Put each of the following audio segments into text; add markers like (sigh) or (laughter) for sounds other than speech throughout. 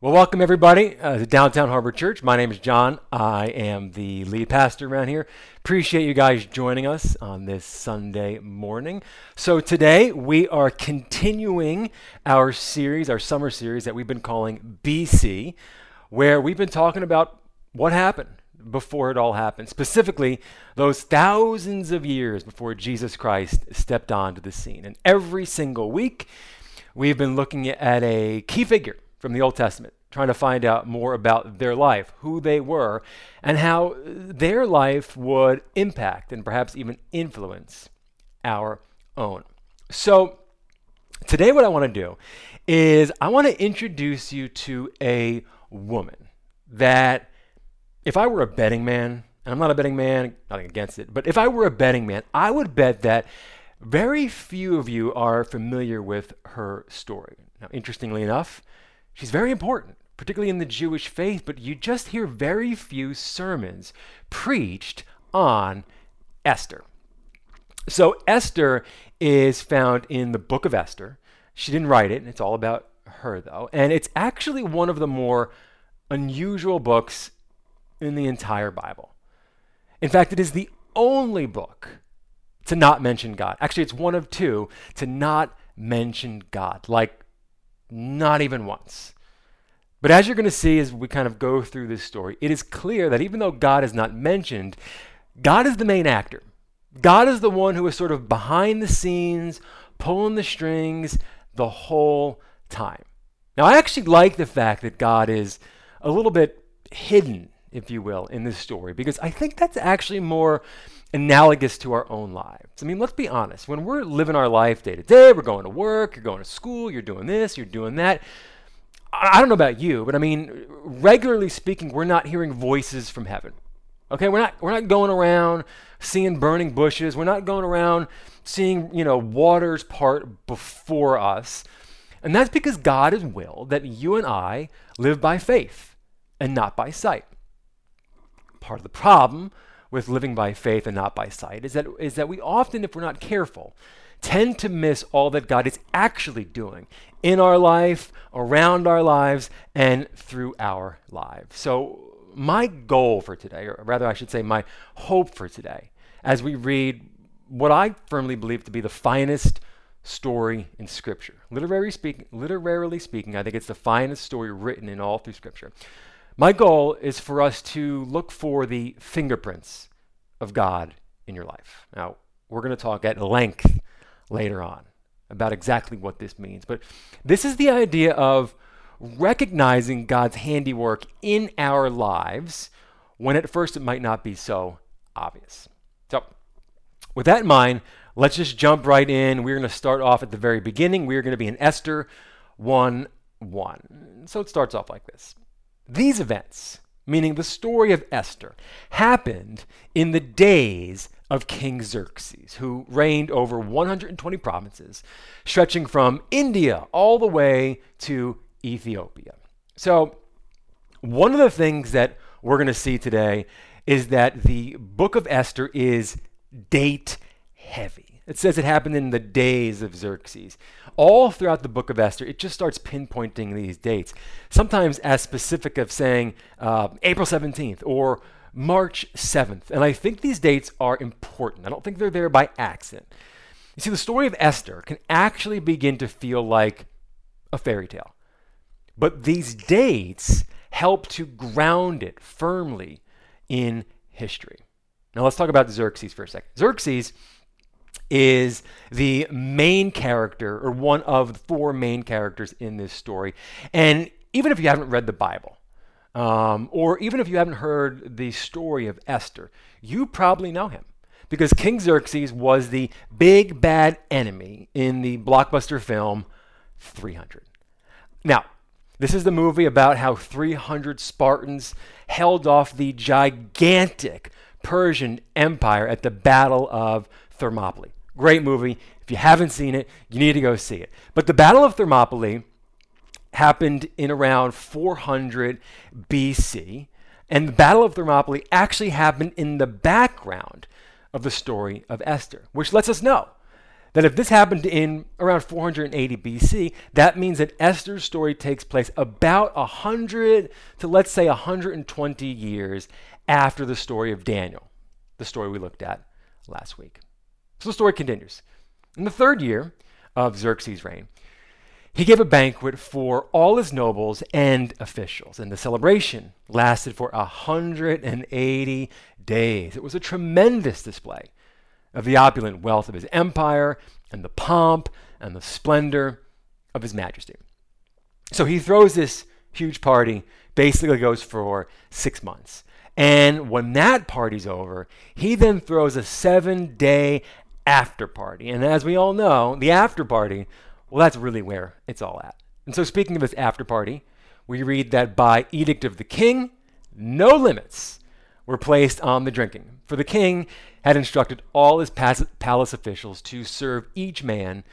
Well, welcome everybody uh, to Downtown Harbor Church. My name is John. I am the lead pastor around here. Appreciate you guys joining us on this Sunday morning. So, today we are continuing our series, our summer series that we've been calling BC, where we've been talking about what happened before it all happened, specifically those thousands of years before Jesus Christ stepped onto the scene. And every single week, we've been looking at a key figure from the Old Testament, trying to find out more about their life, who they were, and how their life would impact and perhaps even influence our own. So, today, what I want to do is I want to introduce you to a woman that, if I were a betting man, and I'm not a betting man, nothing against it, but if I were a betting man, I would bet that very few of you are familiar with her story. Now, interestingly enough, She's very important, particularly in the Jewish faith, but you just hear very few sermons preached on Esther. So, Esther is found in the book of Esther. She didn't write it, and it's all about her, though. And it's actually one of the more unusual books in the entire Bible. In fact, it is the only book to not mention God. Actually, it's one of two to not mention God. Like, not even once. But as you're going to see as we kind of go through this story, it is clear that even though God is not mentioned, God is the main actor. God is the one who is sort of behind the scenes, pulling the strings the whole time. Now, I actually like the fact that God is a little bit hidden, if you will, in this story, because I think that's actually more analogous to our own lives. I mean, let's be honest. When we're living our life day to day, we're going to work, you're going to school, you're doing this, you're doing that. I don't know about you, but I mean, regularly speaking, we're not hearing voices from heaven. Okay, we're not we're not going around seeing burning bushes. We're not going around seeing, you know, waters part before us. And that's because God has willed that you and I live by faith and not by sight. Part of the problem with living by faith and not by sight is that is that we often, if we're not careful, tend to miss all that God is actually doing in our life, around our lives, and through our lives. So, my goal for today, or rather, I should say, my hope for today, as we read what I firmly believe to be the finest story in Scripture. Literary speaking, literarily speaking, I think it's the finest story written in all through Scripture. My goal is for us to look for the fingerprints of God in your life. Now, we're going to talk at length later on about exactly what this means. But this is the idea of recognizing God's handiwork in our lives when at first it might not be so obvious. So, with that in mind, let's just jump right in. We're going to start off at the very beginning. We're going to be in Esther 1 1. So it starts off like this These events, meaning the story of Esther, happened in the days of King Xerxes, who reigned over 120 provinces, stretching from India all the way to Ethiopia. So, one of the things that we're going to see today is that the book of Esther is date heavy. It says it happened in the days of Xerxes. All throughout the book of Esther, it just starts pinpointing these dates, sometimes as specific of saying uh, April 17th or March 7th. And I think these dates are important. I don't think they're there by accident. You see, the story of Esther can actually begin to feel like a fairy tale. But these dates help to ground it firmly in history. Now let's talk about Xerxes for a second. Xerxes is the main character, or one of the four main characters in this story. And even if you haven't read the Bible, um, or even if you haven't heard the story of Esther, you probably know him because King Xerxes was the big bad enemy in the blockbuster film 300. Now, this is the movie about how 300 Spartans held off the gigantic Persian Empire at the Battle of Thermopylae. Great movie. If you haven't seen it, you need to go see it. But the Battle of Thermopylae happened in around 400 BC, and the Battle of Thermopylae actually happened in the background of the story of Esther, which lets us know that if this happened in around 480 BC, that means that Esther's story takes place about 100 to let's say 120 years after the story of Daniel, the story we looked at last week. So the story continues. In the third year of Xerxes' reign, he gave a banquet for all his nobles and officials, and the celebration lasted for 180 days. It was a tremendous display of the opulent wealth of his empire and the pomp and the splendor of his majesty. So he throws this huge party, basically goes for six months. And when that party's over, he then throws a seven day after party. And as we all know, the after party, well, that's really where it's all at. And so, speaking of this after party, we read that by edict of the king, no limits were placed on the drinking. For the king had instructed all his palace officials to serve each man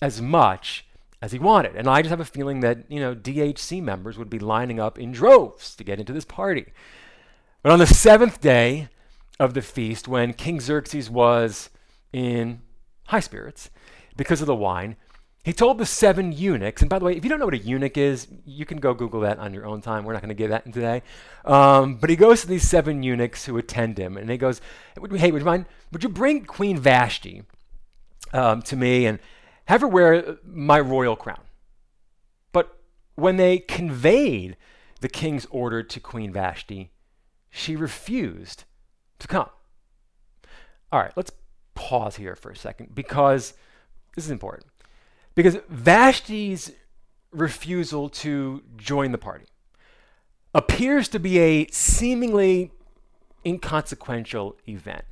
as much as he wanted. And I just have a feeling that, you know, DHC members would be lining up in droves to get into this party. But on the seventh day of the feast, when King Xerxes was in high spirits because of the wine, he told the seven eunuchs, and by the way, if you don't know what a eunuch is, you can go Google that on your own time. We're not going to get that in today. Um, but he goes to these seven eunuchs who attend him, and he goes, "Hey, would you mind? Would you bring Queen Vashti um, to me and have her wear my royal crown?" But when they conveyed the king's order to Queen Vashti, she refused to come. All right, let's pause here for a second because this is important. Because Vashti's refusal to join the party appears to be a seemingly inconsequential event.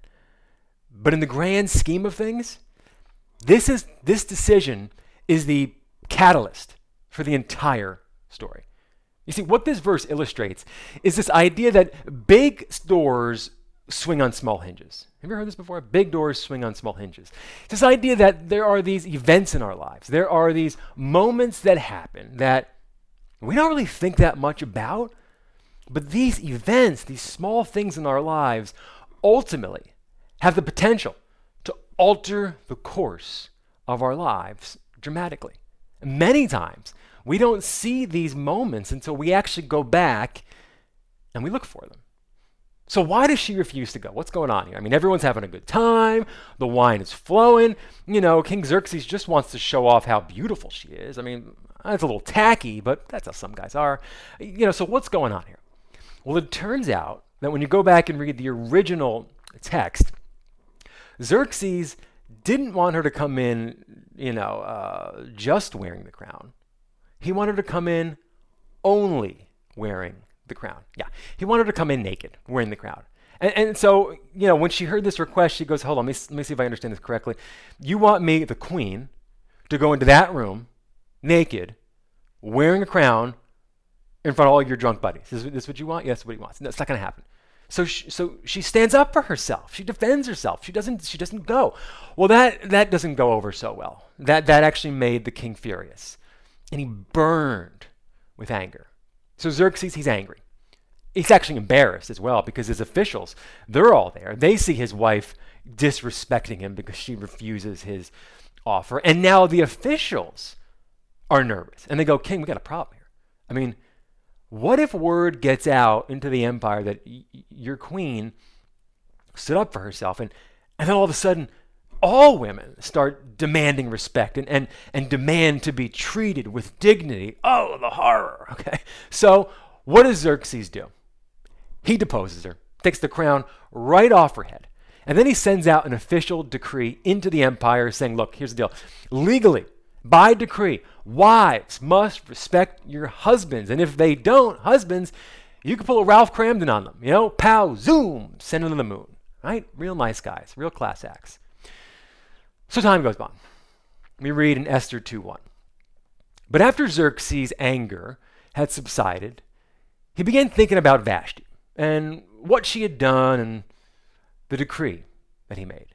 But in the grand scheme of things, this is this decision is the catalyst for the entire story. You see, what this verse illustrates is this idea that big doors swing on small hinges. Have you heard this before? Big doors swing on small hinges. It's this idea that there are these events in our lives, there are these moments that happen that we don't really think that much about, but these events, these small things in our lives, ultimately have the potential to alter the course of our lives dramatically. Many times, we don't see these moments until we actually go back and we look for them. So why does she refuse to go? What's going on here? I mean, everyone's having a good time. The wine is flowing. You know, King Xerxes just wants to show off how beautiful she is. I mean, that's a little tacky, but that's how some guys are. You know, so what's going on here? Well, it turns out that when you go back and read the original text, Xerxes didn't want her to come in, you know, uh, just wearing the crown. He wanted her to come in only wearing the crown. Yeah. He wanted to come in naked, wearing the crown. And, and so, you know, when she heard this request, she goes, Hold on, let me, let me see if I understand this correctly. You want me, the queen, to go into that room naked, wearing a crown in front of all your drunk buddies. Is this what you want? Yes, what he wants. No, it's not going to happen. So she, so she stands up for herself. She defends herself. She doesn't she doesn't go. Well, that that doesn't go over so well. That that actually made the king furious, and he burned with anger. So Xerxes, he's angry. He's actually embarrassed as well because his officials, they're all there. They see his wife disrespecting him because she refuses his offer. And now the officials are nervous and they go, King, we got a problem here. I mean, what if word gets out into the empire that y- your queen stood up for herself and, and then all of a sudden all women start demanding respect and, and, and demand to be treated with dignity. Oh, the horror. (laughs) Okay. So, what does Xerxes do? He deposes her, takes the crown right off her head. And then he sends out an official decree into the empire saying, look, here's the deal. Legally, by decree, wives must respect your husbands. And if they don't, husbands, you can pull a Ralph Kramden on them. You know, pow, zoom, send them to the moon. Right? Real nice guys, real class acts. So time goes by. We read in Esther 2:1. But after Xerxes' anger had subsided, he began thinking about Vashti and what she had done and the decree that he made.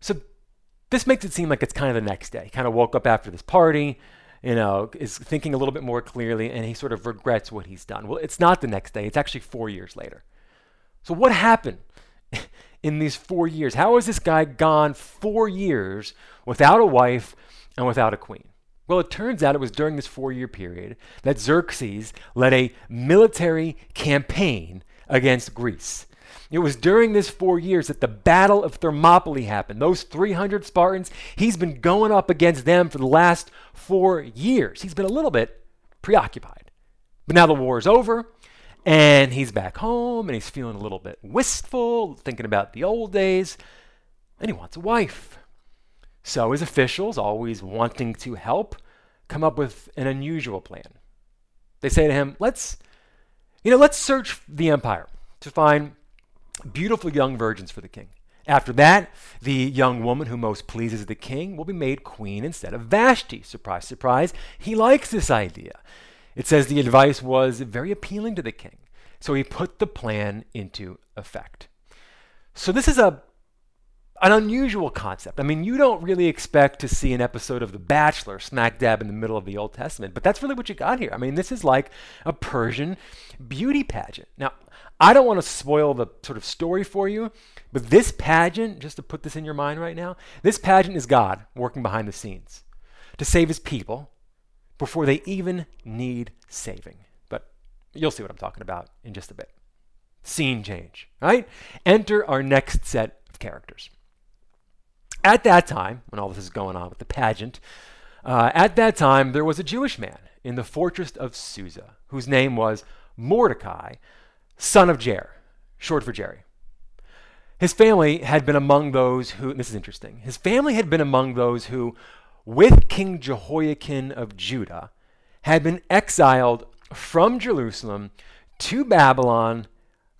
So this makes it seem like it's kind of the next day. He kind of woke up after this party, you know, is thinking a little bit more clearly, and he sort of regrets what he's done. Well, it's not the next day, it's actually four years later. So what happened (laughs) in these four years? How has this guy gone four years without a wife and without a queen? Well, it turns out it was during this four year period that Xerxes led a military campaign against Greece. It was during this four years that the Battle of Thermopylae happened. Those 300 Spartans, he's been going up against them for the last four years. He's been a little bit preoccupied. But now the war is over, and he's back home, and he's feeling a little bit wistful, thinking about the old days, and he wants a wife. So his officials, always wanting to help, come up with an unusual plan. They say to him, "Let's, you know, let's search the empire to find beautiful young virgins for the king. After that, the young woman who most pleases the king will be made queen instead of Vashti. Surprise, surprise. He likes this idea. It says the advice was very appealing to the king. So he put the plan into effect. So this is a an unusual concept. I mean, you don't really expect to see an episode of The Bachelor smack dab in the middle of the Old Testament, but that's really what you got here. I mean, this is like a Persian beauty pageant. Now, I don't want to spoil the sort of story for you, but this pageant, just to put this in your mind right now, this pageant is God working behind the scenes to save his people before they even need saving. But you'll see what I'm talking about in just a bit. Scene change, right? Enter our next set of characters. At that time, when all this is going on with the pageant, uh, at that time there was a Jewish man in the fortress of Susa whose name was Mordecai, son of Jair, short for Jerry. His family had been among those who, this is interesting, his family had been among those who, with King Jehoiakim of Judah, had been exiled from Jerusalem to Babylon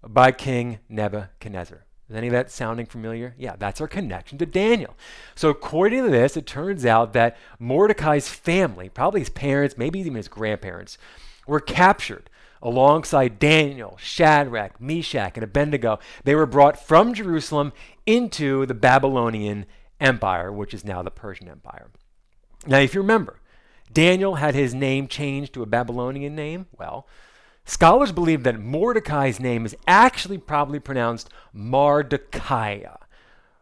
by King Nebuchadnezzar. Is any of that sounding familiar? Yeah, that's our connection to Daniel. So, according to this, it turns out that Mordecai's family, probably his parents, maybe even his grandparents, were captured alongside Daniel, Shadrach, Meshach, and Abednego. They were brought from Jerusalem into the Babylonian Empire, which is now the Persian Empire. Now, if you remember, Daniel had his name changed to a Babylonian name. Well, Scholars believe that Mordecai's name is actually probably pronounced Mardokiah,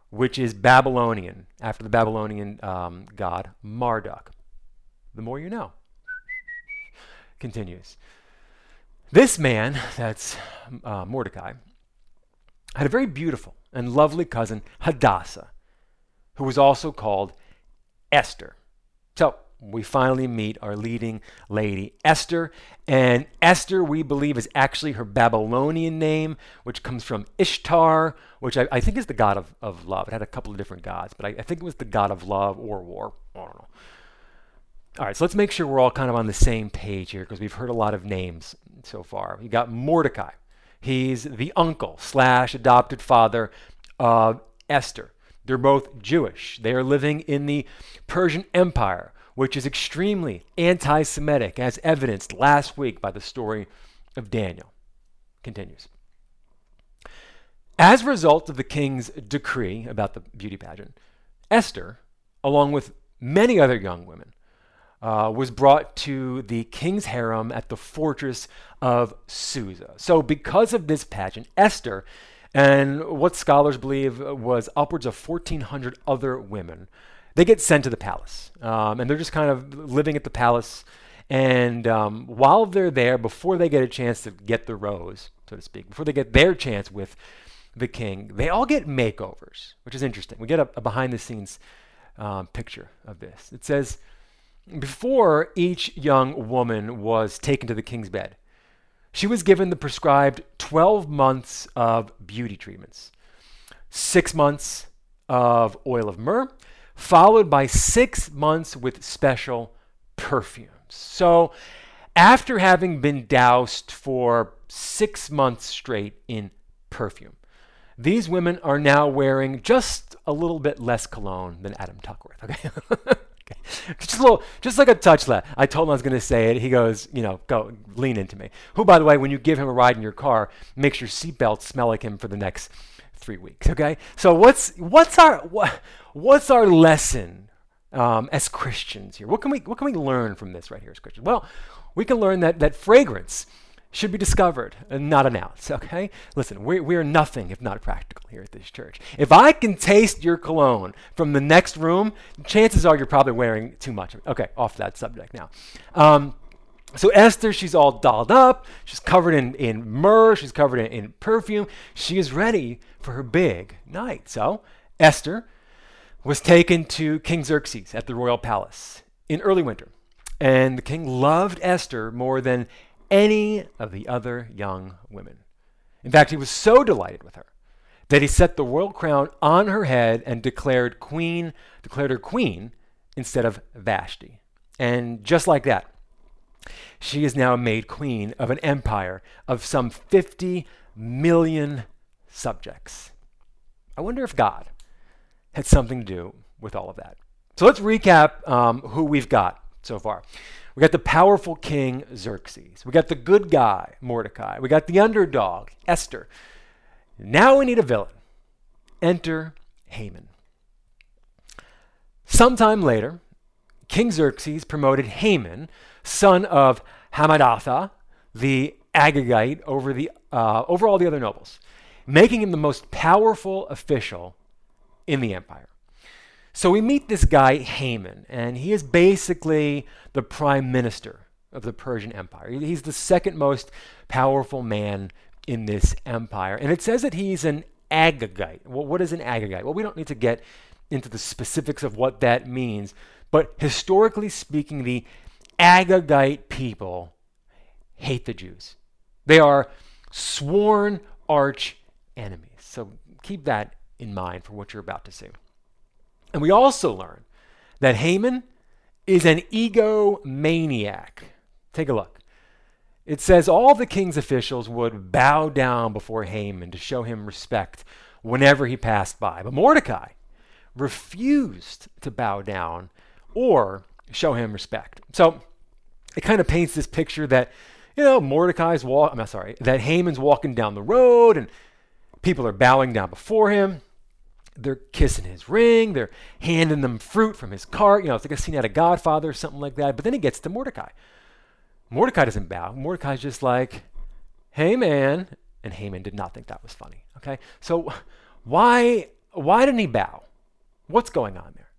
which is Babylonian, after the Babylonian um, god Marduk. The more you know. Continues. This man, that's uh, Mordecai, had a very beautiful and lovely cousin, Hadassah, who was also called Esther. So we finally meet our leading lady, Esther. And Esther, we believe, is actually her Babylonian name, which comes from Ishtar, which I, I think is the god of, of love. It had a couple of different gods, but I, I think it was the god of love or war. I don't know. All right, so let's make sure we're all kind of on the same page here because we've heard a lot of names so far. You got Mordecai. He's the uncle slash adopted father of Esther. They're both Jewish. They are living in the Persian Empire which is extremely anti Semitic, as evidenced last week by the story of Daniel. Continues. As a result of the king's decree about the beauty pageant, Esther, along with many other young women, uh, was brought to the king's harem at the fortress of Susa. So, because of this pageant, Esther and what scholars believe was upwards of 1,400 other women they get sent to the palace, um, and they're just kind of living at the palace. And um, while they're there, before they get a chance to get the rose, so to speak, before they get their chance with the king, they all get makeovers, which is interesting. We get a, a behind-the-scenes um, picture of this. It says, before each young woman was taken to the king's bed, she was given the prescribed 12 months of beauty treatments, six months of oil of myrrh, followed by six months with special perfumes. So, after having been doused for six months straight in perfume, these women are now wearing just a little bit less cologne than Adam Tuckworth. Okay. (laughs) okay. (laughs) Just a little, just like a touch less. I told him I was going to say it. He goes, you know, go lean into me. Who, by the way, when you give him a ride in your car, makes your seatbelt smell like him for the next three weeks. Okay, so what's what's our what, what's our lesson um, as Christians here? What can we what can we learn from this right here as Christians? Well, we can learn that that fragrance should be discovered and not announced, okay? Listen, we, we are nothing if not practical here at this church. If I can taste your cologne from the next room, chances are you're probably wearing too much. Of it. Okay, off that subject now. Um, so Esther, she's all dolled up. She's covered in, in myrrh. She's covered in, in perfume. She is ready for her big night. So Esther was taken to King Xerxes at the royal palace in early winter. And the king loved Esther more than any of the other young women. In fact, he was so delighted with her that he set the royal crown on her head and declared queen, declared her queen instead of Vashti. And just like that, she is now made queen of an empire of some 50 million subjects. I wonder if God had something to do with all of that. So let's recap um, who we've got so far. We got the powerful king Xerxes. We got the good guy Mordecai. We got the underdog Esther. Now we need a villain. Enter Haman. Sometime later, King Xerxes promoted Haman, son of Hammedatha, the Agagite, over, the, uh, over all the other nobles, making him the most powerful official in the empire. So we meet this guy, Haman, and he is basically the prime minister of the Persian Empire. He's the second most powerful man in this empire. And it says that he's an Agagite. Well, what is an Agagite? Well, we don't need to get into the specifics of what that means, but historically speaking, the Agagite people hate the Jews. They are sworn arch enemies. So keep that in mind for what you're about to see. And we also learn that Haman is an egomaniac. Take a look. It says all the king's officials would bow down before Haman to show him respect whenever he passed by. But Mordecai refused to bow down or show him respect. So it kind of paints this picture that, you know, Mordecai's walk, I'm sorry, that Haman's walking down the road and people are bowing down before him they're kissing his ring, they're handing them fruit from his cart. You know, it's like a scene out of Godfather or something like that. But then he gets to Mordecai. Mordecai doesn't bow. Mordecai's just like, hey man. And Haman did not think that was funny. Okay? So why why didn't he bow? What's going on there?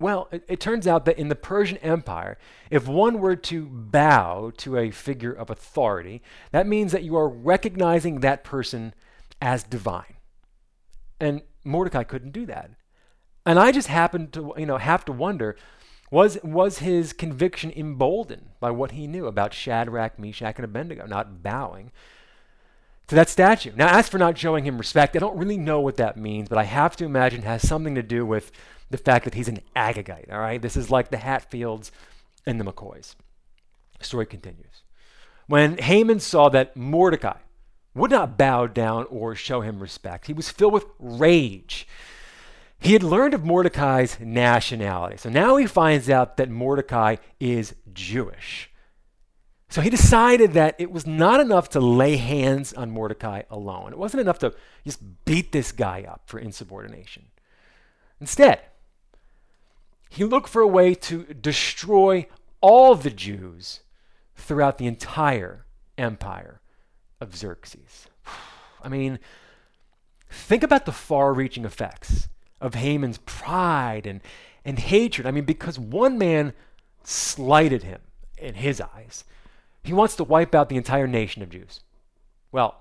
Well, it, it turns out that in the Persian Empire, if one were to bow to a figure of authority, that means that you are recognizing that person as divine. And Mordecai couldn't do that. And I just happened to, you know, have to wonder was, was his conviction emboldened by what he knew about Shadrach, Meshach, and Abednego not bowing to that statue? Now, as for not showing him respect, I don't really know what that means, but I have to imagine has something to do with the fact that he's an Agagite, all right? This is like the Hatfields and the McCoys. Story continues. When Haman saw that Mordecai would not bow down or show him respect. He was filled with rage. He had learned of Mordecai's nationality. So now he finds out that Mordecai is Jewish. So he decided that it was not enough to lay hands on Mordecai alone. It wasn't enough to just beat this guy up for insubordination. Instead, he looked for a way to destroy all the Jews throughout the entire empire of Xerxes. (sighs) I mean, think about the far reaching effects of Haman's pride and, and hatred. I mean, because one man slighted him in his eyes, he wants to wipe out the entire nation of Jews. Well,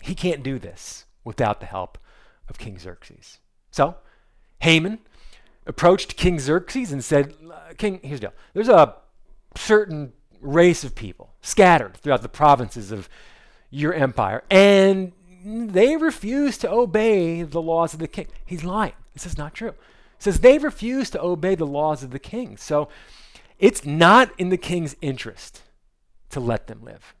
he can't do this without the help of King Xerxes. So, Haman approached King Xerxes and said, King, here's the deal. There's a certain race of people scattered throughout the provinces of your empire, and they refuse to obey the laws of the king. He's lying. This is not true. Says they refuse to obey the laws of the king. So it's not in the king's interest to let them live.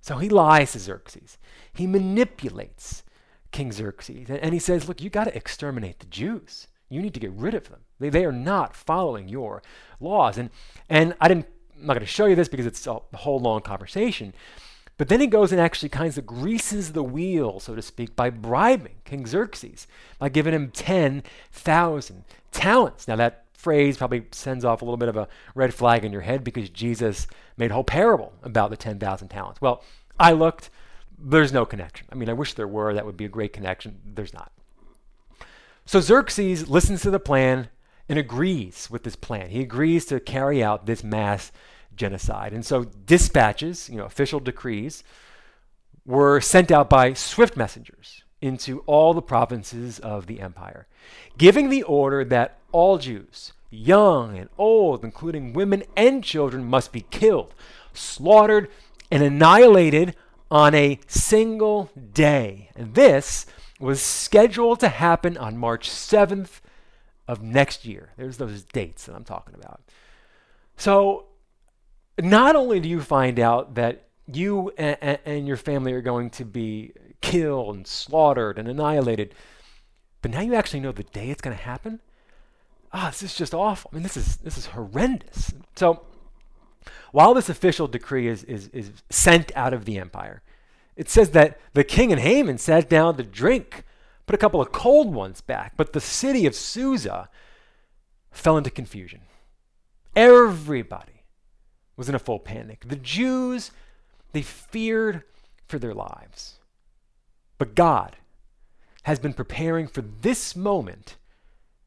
So he lies to Xerxes. He manipulates King Xerxes. And, and he says, Look, you got to exterminate the Jews. You need to get rid of them. They, they are not following your laws. And, and I didn't I'm not going to show you this because it's a whole long conversation. But then he goes and actually kind of greases the wheel, so to speak, by bribing King Xerxes, by giving him 10,000 talents. Now, that phrase probably sends off a little bit of a red flag in your head because Jesus made a whole parable about the 10,000 talents. Well, I looked, there's no connection. I mean, I wish there were. That would be a great connection. There's not. So Xerxes listens to the plan and agrees with this plan. He agrees to carry out this mass genocide. And so dispatches, you know, official decrees, were sent out by swift messengers into all the provinces of the empire, giving the order that all Jews, young and old, including women and children, must be killed, slaughtered, and annihilated on a single day. And this was scheduled to happen on March 7th of next year. There's those dates that I'm talking about. So, not only do you find out that you and, and your family are going to be killed and slaughtered and annihilated, but now you actually know the day it's going to happen. Ah, oh, this is just awful. I mean, this is this is horrendous. So, while this official decree is, is, is sent out of the empire, it says that the king and Haman sat down to drink, put a couple of cold ones back, but the city of Susa fell into confusion. Everybody was in a full panic. The Jews, they feared for their lives. But God has been preparing for this moment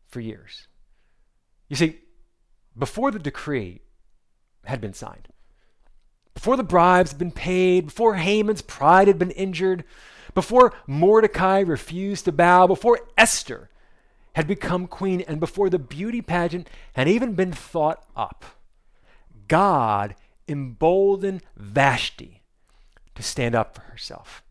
for years. You see, before the decree had been signed, before the bribes had been paid, before Haman's pride had been injured, before Mordecai refused to bow, before Esther had become queen, and before the beauty pageant had even been thought up, God emboldened Vashti to stand up for herself,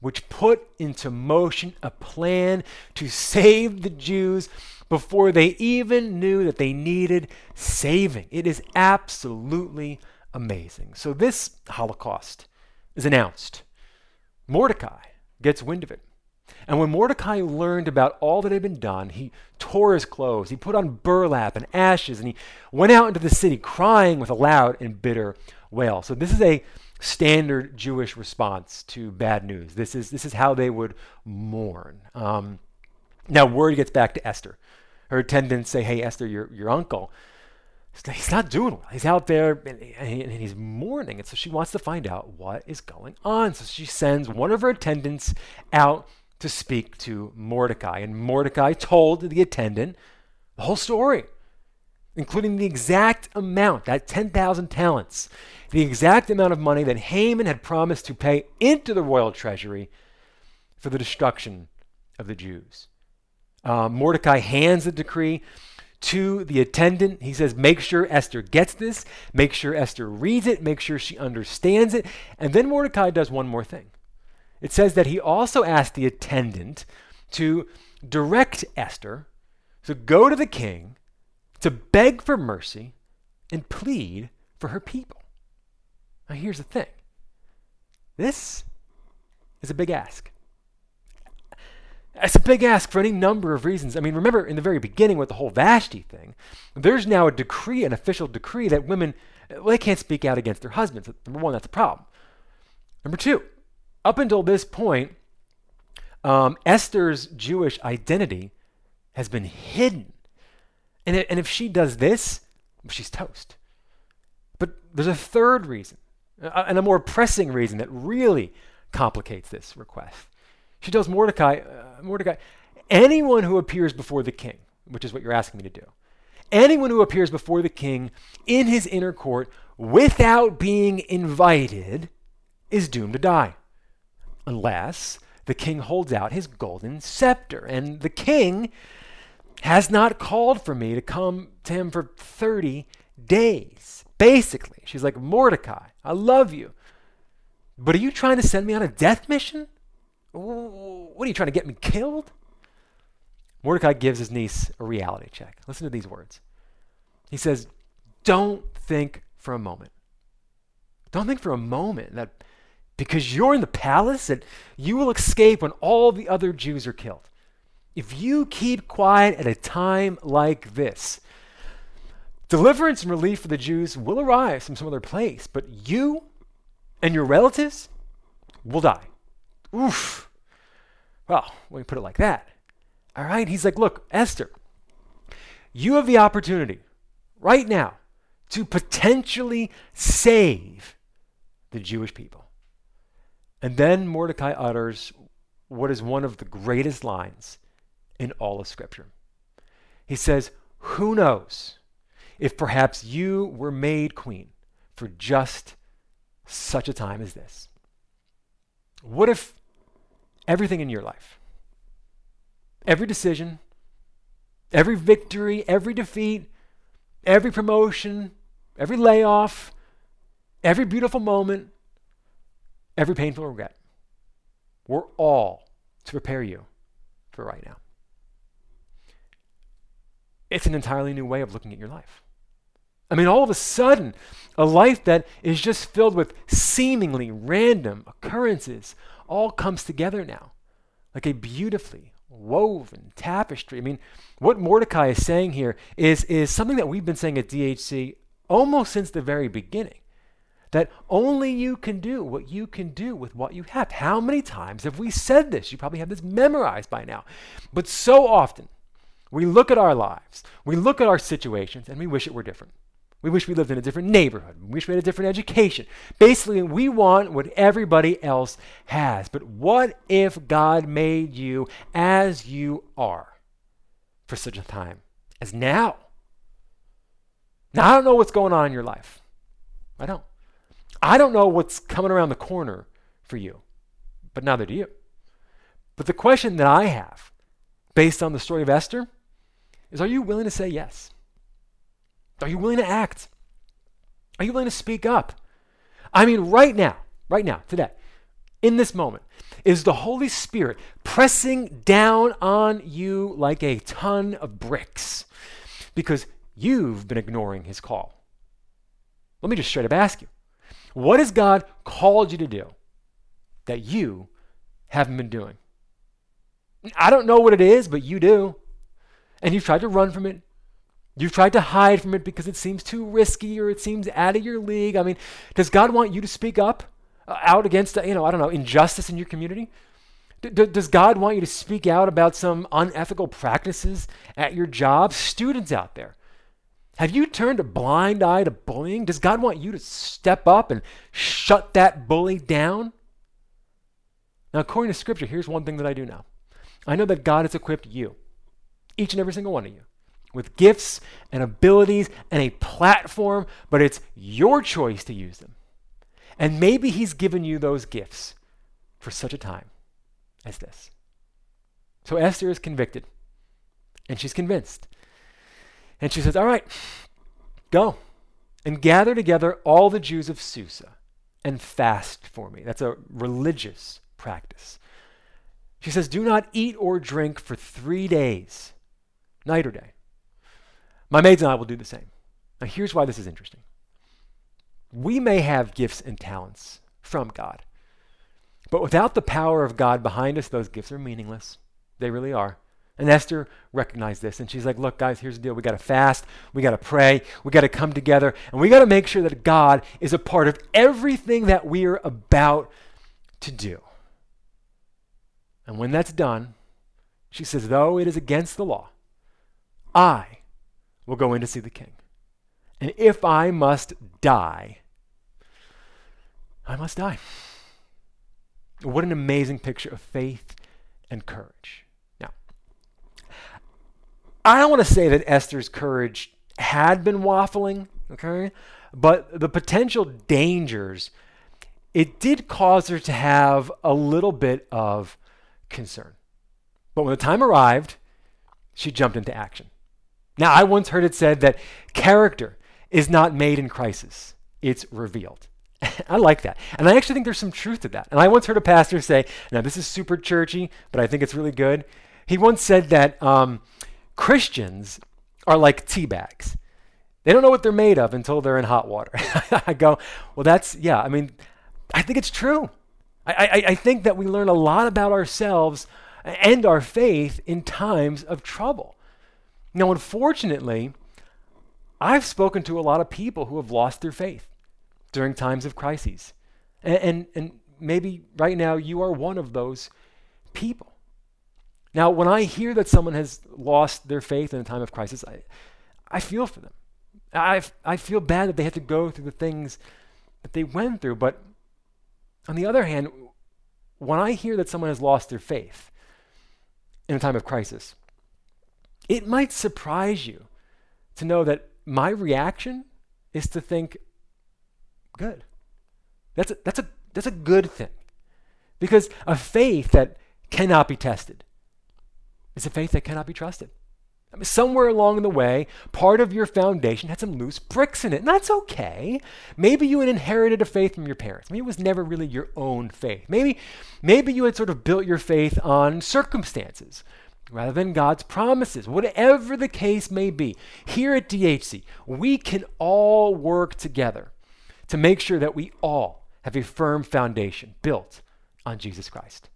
which put into motion a plan to save the Jews before they even knew that they needed saving. It is absolutely amazing. So this Holocaust is announced. Mordecai gets wind of it. And when Mordecai learned about all that had been done, he tore his clothes, he put on burlap and ashes, and he went out into the city crying with a loud and bitter wail. So this is a standard Jewish response to bad news. This is this is how they would mourn. Um, now word gets back to Esther. Her attendants say, "Hey Esther, your your uncle he's not doing well. He's out there and, and, he's mourning. And so she wants to find out what is going on. So she sends one of her attendants out to speak to Mordecai. And Mordecai told the attendant the whole story, including the exact amount, that 10,000 talents, the exact amount of money that Haman had promised to pay into the royal treasury for the destruction of the Jews. Uh, Mordecai hands the decree to the attendant. He says, Make sure Esther gets this, make sure Esther reads it, make sure she understands it. And then Mordecai does one more thing. It says that he also asked the attendant to direct Esther to go to the king to beg for mercy and plead for her people. Now, here's the thing this is a big ask. It's a big ask for any number of reasons. I mean, remember in the very beginning with the whole Vashti thing, there's now a decree, an official decree that women, well, they can't speak out against their husbands. Number one, that's a problem. Number two, up until this point, um, Esther's Jewish identity has been hidden. And, it, and if she does this, she's toast. But there's a third reason, uh, and a more pressing reason that really complicates this request. She tells Mordecai, uh, Mordecai, anyone who appears before the king, which is what you're asking me to do, anyone who appears before the king in his inner court without being invited is doomed to die, unless the king holds out his golden scepter. And the king has not called for me to come to him for 30 days. Basically, she's like, Mordecai, I love you. But are you trying to send me on a death mission? What are you trying to get me killed? Mordecai gives his niece a reality check. Listen to these words. He says, Don't think for a moment. Don't think for a moment that because you're in the palace that you will escape when all the other Jews are killed. If you keep quiet at a time like this, deliverance and relief for the Jews will arise from some other place, but you and your relatives will die. Oof. Well, when you put it like that. All right. He's like, look, Esther, you have the opportunity right now to potentially save the Jewish people. And then Mordecai utters what is one of the greatest lines in all of Scripture. He says, Who knows if perhaps you were made queen for just such a time as this? What if everything in your life, every decision, every victory, every defeat, every promotion, every layoff, every beautiful moment, every painful regret, we're all to prepare you for right now. It's an entirely new way of looking at your life. I mean, all of a sudden, a life that is just filled with seemingly random occurrences all comes together now, like a beautifully woven tapestry. I mean, what Mordecai is saying here is, is something that we've been saying at DHC almost since the very beginning that only you can do what you can do with what you have. How many times have we said this? You probably have this memorized by now. But so often, we look at our lives, we look at our situations, and we wish it were different. We wish we lived in a different neighborhood. We wish we had a different education. Basically, we want what everybody else has. But what if God made you as you are for such a time as now? Now, I don't know what's going on in your life. I don't. I don't know what's coming around the corner for you, but neither do you. But the question that I have, based on the story of Esther, is are you willing to say yes? Are you willing to act? Are you willing to speak up? I mean, right now, right now, today, in this moment, is the Holy Spirit pressing down on you like a ton of bricks because you've been ignoring his call. Let me just straight up ask you what has God called you to do that you haven't been doing? I don't know what it is, but you do. And you've tried to run from it. You've tried to hide from it because it seems too risky or it seems out of your league. I mean, does God want you to speak up uh, out against, uh, you know, I don't know, injustice in your community? D- does God want you to speak out about some unethical practices at your job? Students out there, have you turned a blind eye to bullying? Does God want you to step up and shut that bully down? Now, according to Scripture, here's one thing that I do know I know that God has equipped you, each and every single one of you, with gifts and abilities and a platform, but it's your choice to use them. And maybe He's given you those gifts for such a time as this. So Esther is convicted, and she's convinced. And she says, All right, go and gather together all the Jews of Susa and fast for me. That's a religious practice. She says, Do not eat or drink for three days, night or day. My maids and I will do the same. Now, here's why this is interesting. We may have gifts and talents from God, but without the power of God behind us, those gifts are meaningless. They really are. And Esther recognized this, and she's like, Look, guys, here's the deal. We got to fast, we got to pray, we got to come together, and we got to make sure that God is a part of everything that we're about to do. And when that's done, she says, Though it is against the law, I will go in to see the king. And if I must die, I must die. What an amazing picture of faith and courage. Now, I don't want to say that Esther's courage had been waffling, okay? But the potential dangers, it did cause her to have a little bit of concern. But when the time arrived, she jumped into action. Now, I once heard it said that character is not made in crisis, it's revealed. (laughs) I like that. And I actually think there's some truth to that. And I once heard a pastor say, now this is super churchy, but I think it's really good. He once said that um, Christians are like tea bags. They don't know what they're made of until they're in hot water. (laughs) I go, well, that's, yeah, I mean, I think it's true. I, I, I think that we learn a lot about ourselves and our faith in times of trouble. Now, unfortunately, I've spoken to a lot of people who have lost their faith during times of crises. And, and, and maybe right now you are one of those people. Now, when I hear that someone has lost their faith in a time of crisis, I, I feel for them. I, I feel bad that they had to go through the things that they went through. But on the other hand, when I hear that someone has lost their faith in a time of crisis, it might surprise you to know that my reaction is to think, good. That's a, that's a, that's a good thing. Because a faith that cannot be tested is a faith that cannot be trusted. I mean, somewhere along the way, part of your foundation had some loose bricks in it, and that's okay. Maybe you had inherited a faith from your parents. Maybe it was never really your own faith. Maybe, maybe you had sort of built your faith on circumstances rather than God's promises. Whatever the case may be, here at DHC, we can all work together to make sure that we all have a firm foundation built on Jesus Christ.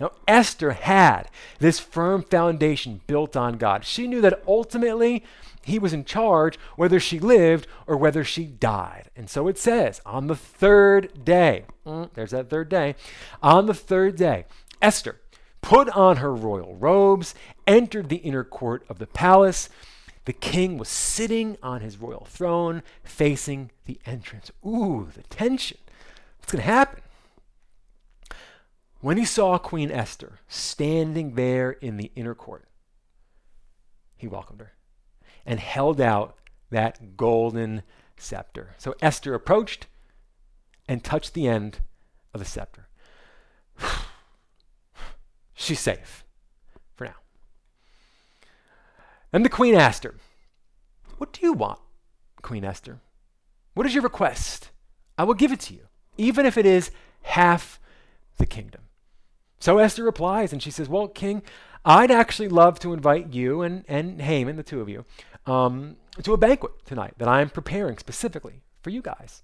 Now, Esther had this firm foundation built on God. She knew that ultimately he was in charge whether she lived or whether she died. And so it says, on the third day, mm, there's that third day, on the third day, Esther put on her royal robes, entered the inner court of the palace. The king was sitting on his royal throne facing the entrance. Ooh, the tension. What's going to happen? When he saw Queen Esther standing there in the inner court, he welcomed her and held out that golden scepter. So Esther approached and touched the end of the scepter. (sighs) She's safe for now. Then the queen asked her, What do you want, Queen Esther? What is your request? I will give it to you, even if it is half the kingdom. So Esther replies and she says, Well, King, I'd actually love to invite you and, and Haman, the two of you, um, to a banquet tonight that I'm preparing specifically for you guys.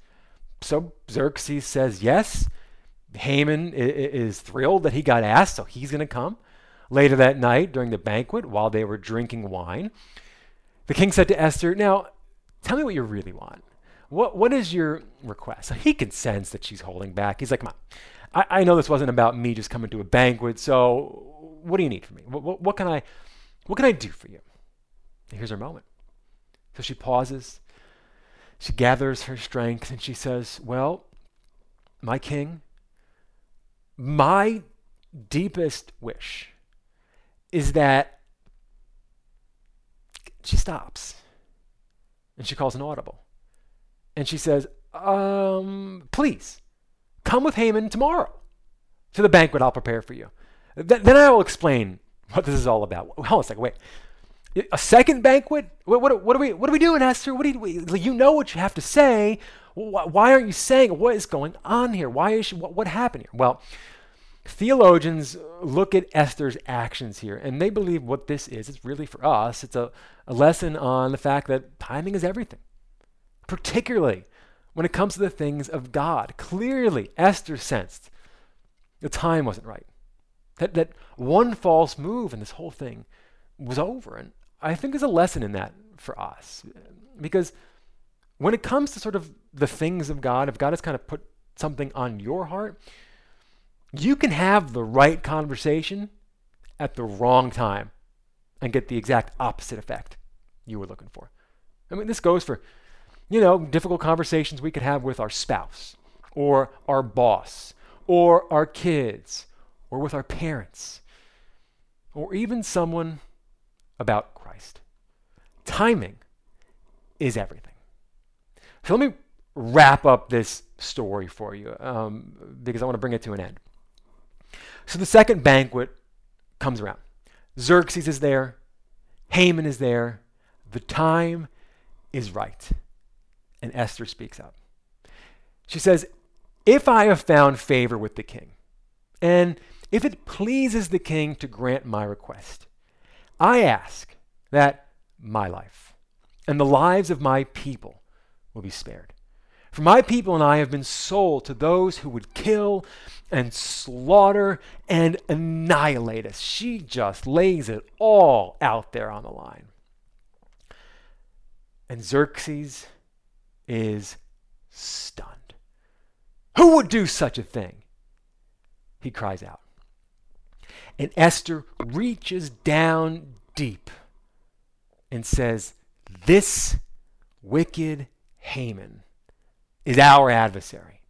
So Xerxes says yes. Haman is thrilled that he got asked, so he's going to come. Later that night, during the banquet, while they were drinking wine, the king said to Esther, Now, tell me what you really want. What, what is your request? So he can sense that she's holding back. He's like, Come on. I, I know this wasn't about me just coming to a banquet, so what do you need from me? What, what, what can I what can I do for you? And here's her moment. So she pauses, she gathers her strength, and she says, Well, my king, my deepest wish is that she stops and she calls an audible. And she says, um, please, Come with Haman tomorrow to the banquet I'll prepare for you. Th- then I will explain what this is all about. Hold on a second, wait. A second banquet? What, what, what, are we what are we doing, Esther? What do you, you know what you have to say. Why aren't you saying what is going on here? Why is she, what, what happened here? Well, theologians look at Esther's actions here, and they believe what this is. It's really for us. It's a, a lesson on the fact that timing is everything, particularly when it comes to the things of God. Clearly, Esther sensed the time wasn't right. That, that one false move and this whole thing was over. And I think there's a lesson in that for us. Because when it comes to sort of the things of God, if God has kind of put something on your heart, you can have the right conversation at the wrong time and get the exact opposite effect you were looking for. I mean, this goes for you know, difficult conversations we could have with our spouse or our boss or our kids or with our parents or even someone about Christ. Timing is everything. So let me wrap up this story for you um, because I want to bring it to an end. So the second banquet comes around. Xerxes is there, Haman is there. The time is right and Esther speaks up. She says, If I have found favor with the king, and if it pleases the king to grant my request, I ask that my life and the lives of my people will be spared. For my people and I have been sold to those who would kill and slaughter and annihilate us. She just lays it all out there on the line. And Xerxes is stunned. Who would do such a thing? He cries out. And Esther reaches down deep and says, This wicked Haman is our adversary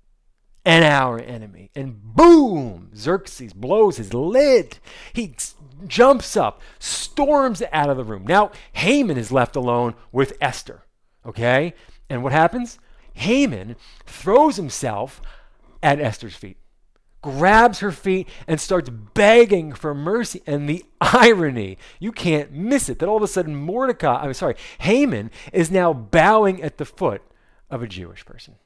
and our enemy. And boom, Xerxes blows his lid. He jumps up, storms out of the room. Now, Haman is left alone with Esther. Okay? And what happens? Haman throws himself at Esther's feet, grabs her feet, and starts begging for mercy. And the irony, you can't miss it, that all of a sudden Mordecai, I'm sorry, Haman is now bowing at the foot of a Jewish person.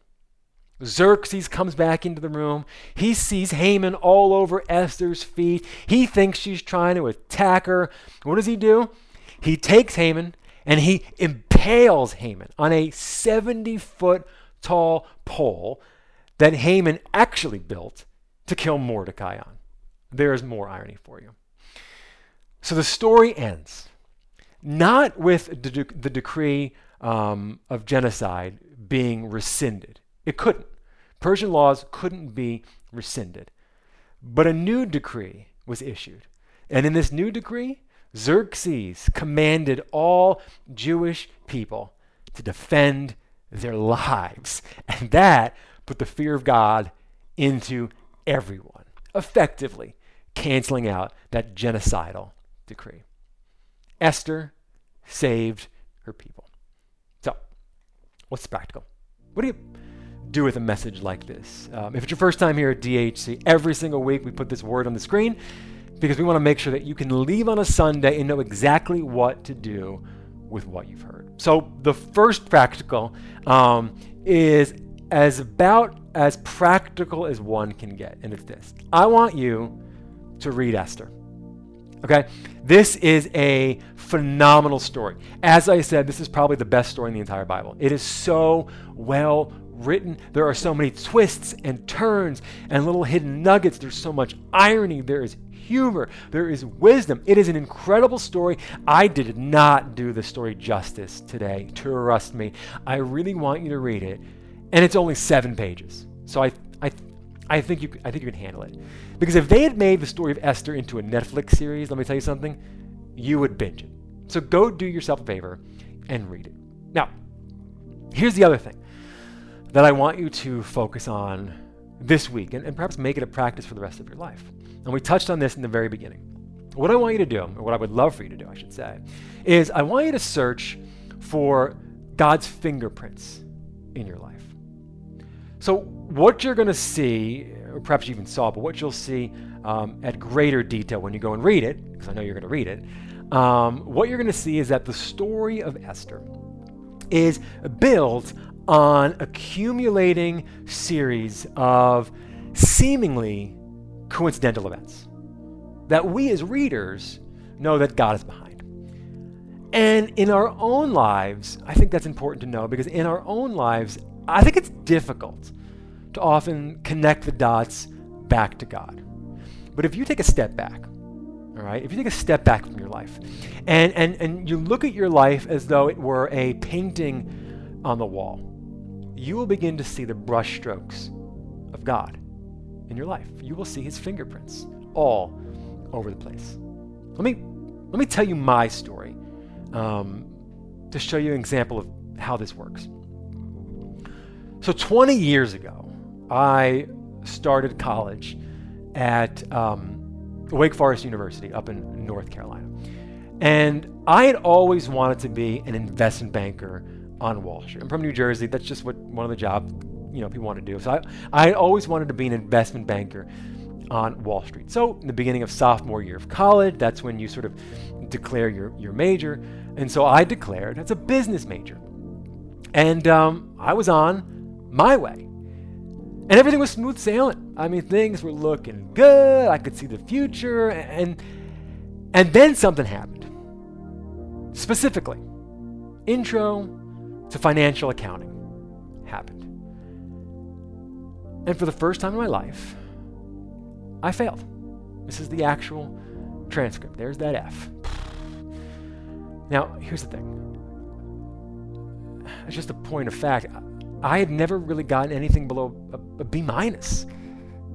Xerxes comes back into the room. He sees Haman all over Esther's feet. He thinks she's trying to attack her. What does he do? He takes Haman and he impales Haman on a 70 foot tall pole that Haman actually built to kill Mordecai on. There's more irony for you. So the story ends not with the, de- the decree um, of genocide being rescinded. It couldn't. Persian laws couldn't be rescinded. But a new decree was issued. And in this new decree, Xerxes commanded all Jewish people to defend their lives. And that put the fear of God into everyone, effectively canceling out that genocidal decree. Esther saved her people. So, what's practical? What do you do with a message like this? Um, if it's your first time here at DHC, every single week we put this word on the screen because we want to make sure that you can leave on a Sunday and know exactly what to do with what you've heard. So, the first practical um, is as about as practical as one can get, and it's this I want you to read Esther. Okay? This is a phenomenal story. As I said, this is probably the best story in the entire Bible. It is so well written. There are so many twists and turns and little hidden nuggets. There's so much irony. There is humor. There is wisdom. It is an incredible story. I did not do the story justice today. Trust me. I really want you to read it. And it's only seven pages. So I, I, I think you, I think you can handle it. Because if they had made the story of Esther into a Netflix series, let me tell you something, you would binge it. So go do yourself a favor and read it. Now, here's the other thing that I want you to focus on this week and, and perhaps make it a practice for the rest of your life. And we touched on this in the very beginning. What I want you to do, or what I would love for you to do, I should say, is I want you to search for God's fingerprints in your life. So, what you're going to see, or perhaps you even saw, but what you'll see um, at greater detail when you go and read it, because I know you're going to read it, um, what you're going to see is that the story of Esther is built on accumulating series of seemingly coincidental events that we as readers know that God is behind. And in our own lives, I think that's important to know because in our own lives, I think it's difficult to often connect the dots back to God. But if you take a step back, all right, if you take a step back from your life and, and, and you look at your life as though it were a painting on the wall, you will begin to see the brushstrokes of God in your life. You will see his fingerprints all over the place. Let me, let me tell you my story um, to show you an example of how this works. So, 20 years ago, I started college at um, Wake Forest University up in North Carolina. And I had always wanted to be an investment banker on Wall Street. I'm from New Jersey. That's just what one of the jobs you know people want to do. So I, I always wanted to be an investment banker on Wall Street. So in the beginning of sophomore year of college, that's when you sort of declare your, your major. And so I declared as a business major. And um, I was on my way. And everything was smooth sailing. I mean, things were looking good. I could see the future. And, and then something happened. Specifically, intro to financial accounting happened. And for the first time in my life, I failed. This is the actual transcript. There's that F. Now, here's the thing. It's just a point of fact. I had never really gotten anything below a, a B minus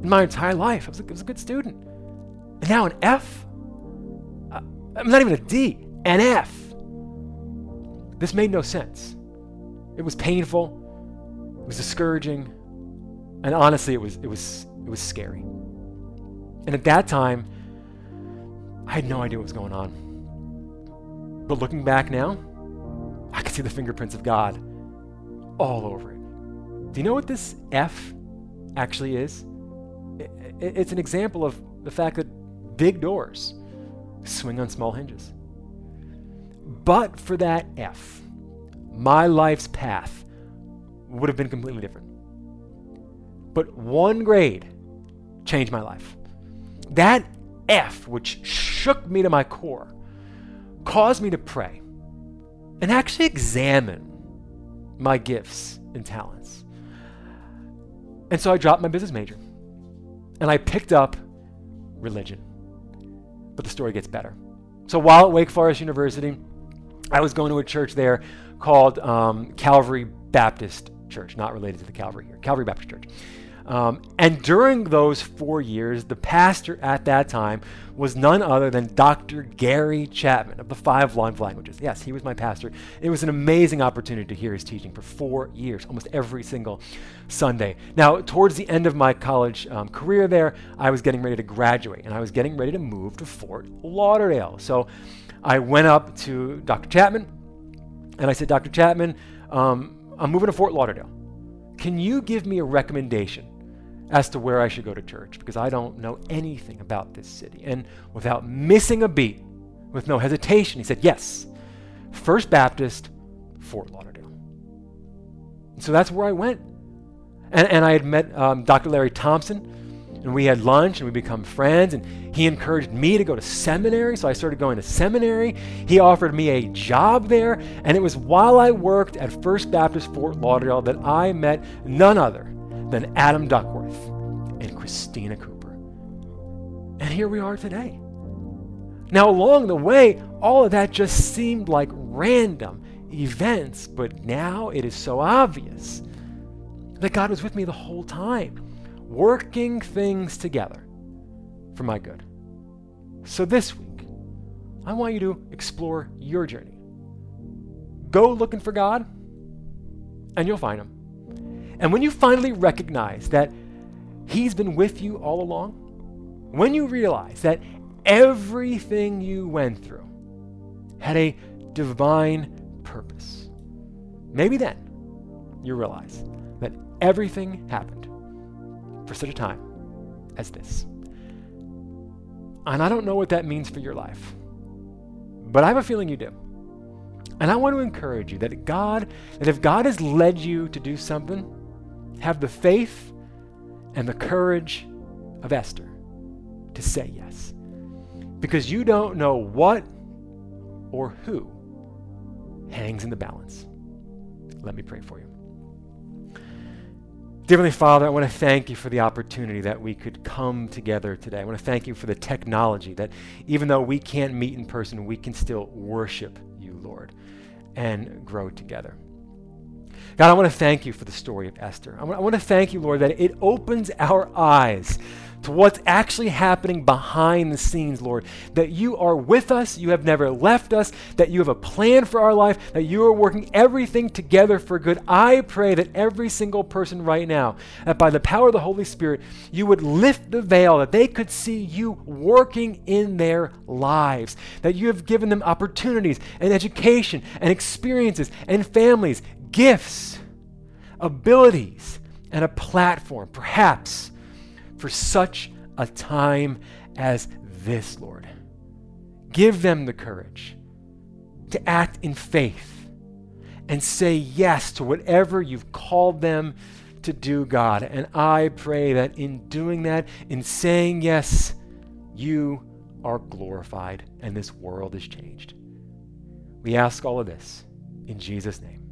in my entire life. I was, a, I was a good student. And now an F? Uh, I'm not even a D, an F. This made no sense. It was painful, it was discouraging, and honestly, it was, it was, it was scary. And at that time, I had no idea what was going on. But looking back now, I can see the fingerprints of God all over it. Do you know what this F actually is? It's an example of the fact that big doors swing on small hinges. But for that F, my life's path would have been completely different. But one grade changed my life. That F, which shook me to my core, caused me to pray and actually examine my gifts and talents. And so I dropped my business major and I picked up religion. But the story gets better. So while at Wake Forest University, I was going to a church there called um, Calvary Baptist Church, not related to the Calvary here, Calvary Baptist Church. Um, and during those four years, the pastor at that time was none other than Dr. Gary Chapman of the Five Love Languages. Yes, he was my pastor. It was an amazing opportunity to hear his teaching for four years, almost every single Sunday. Now, towards the end of my college um, career there, I was getting ready to graduate and I was getting ready to move to Fort Lauderdale. So I went up to Dr. Chapman and I said, Dr. Chapman, um, I'm moving to Fort Lauderdale. Can you give me a recommendation as to where I should go to church because I don't know anything about this city. And without missing a beat, with no hesitation, he said, Yes, First Baptist, Fort Lauderdale. And so that's where I went. And, and I had met um, Dr. Larry Thompson, and we had lunch and we become friends. And he encouraged me to go to seminary, so I started going to seminary. He offered me a job there, and it was while I worked at First Baptist Fort Lauderdale that I met none other than Adam Duckworth and Christina Cooper. And here we are today. Now, along the way, all of that just seemed like random events, but now it is so obvious that God was with me the whole time, working things together for my good. So this week, I want you to explore your journey. Go looking for God, and you'll find Him. And when you finally recognize that He's been with you all along, when you realize that everything you went through had a divine purpose, maybe then you realize that everything happened for such a time as this. And I don't know what that means for your life, but I have a feeling you do. And I want to encourage you that God, that if God has led you to do something, have the faith and the courage of Esther to say yes. Because you don't know what or who hangs in the balance. Let me pray for you. Dear Heavenly Father, I want to thank you for the opportunity that we could come together today. I want to thank you for the technology that even though we can't meet in person, we can still worship you, Lord, and grow together. God, I want to thank you for the story of Esther. I want, I want to thank you, Lord, that it opens our eyes to what's actually happening behind the scenes, Lord. That you are with us, you have never left us, that you have a plan for our life, that you are working everything together for good. I pray that every single person right now, that by the power of the Holy Spirit, you would lift the veil, that they could see you working in their lives, that you have given them opportunities and education and experiences and families gifts, abilities, and a platform, perhaps for such a time as this, Lord. Give them the courage to act in faith and say yes to whatever you've called them to do, God. And I pray that in doing that, in saying yes, you are glorified and this world is changed. We ask all of this in Jesus' name.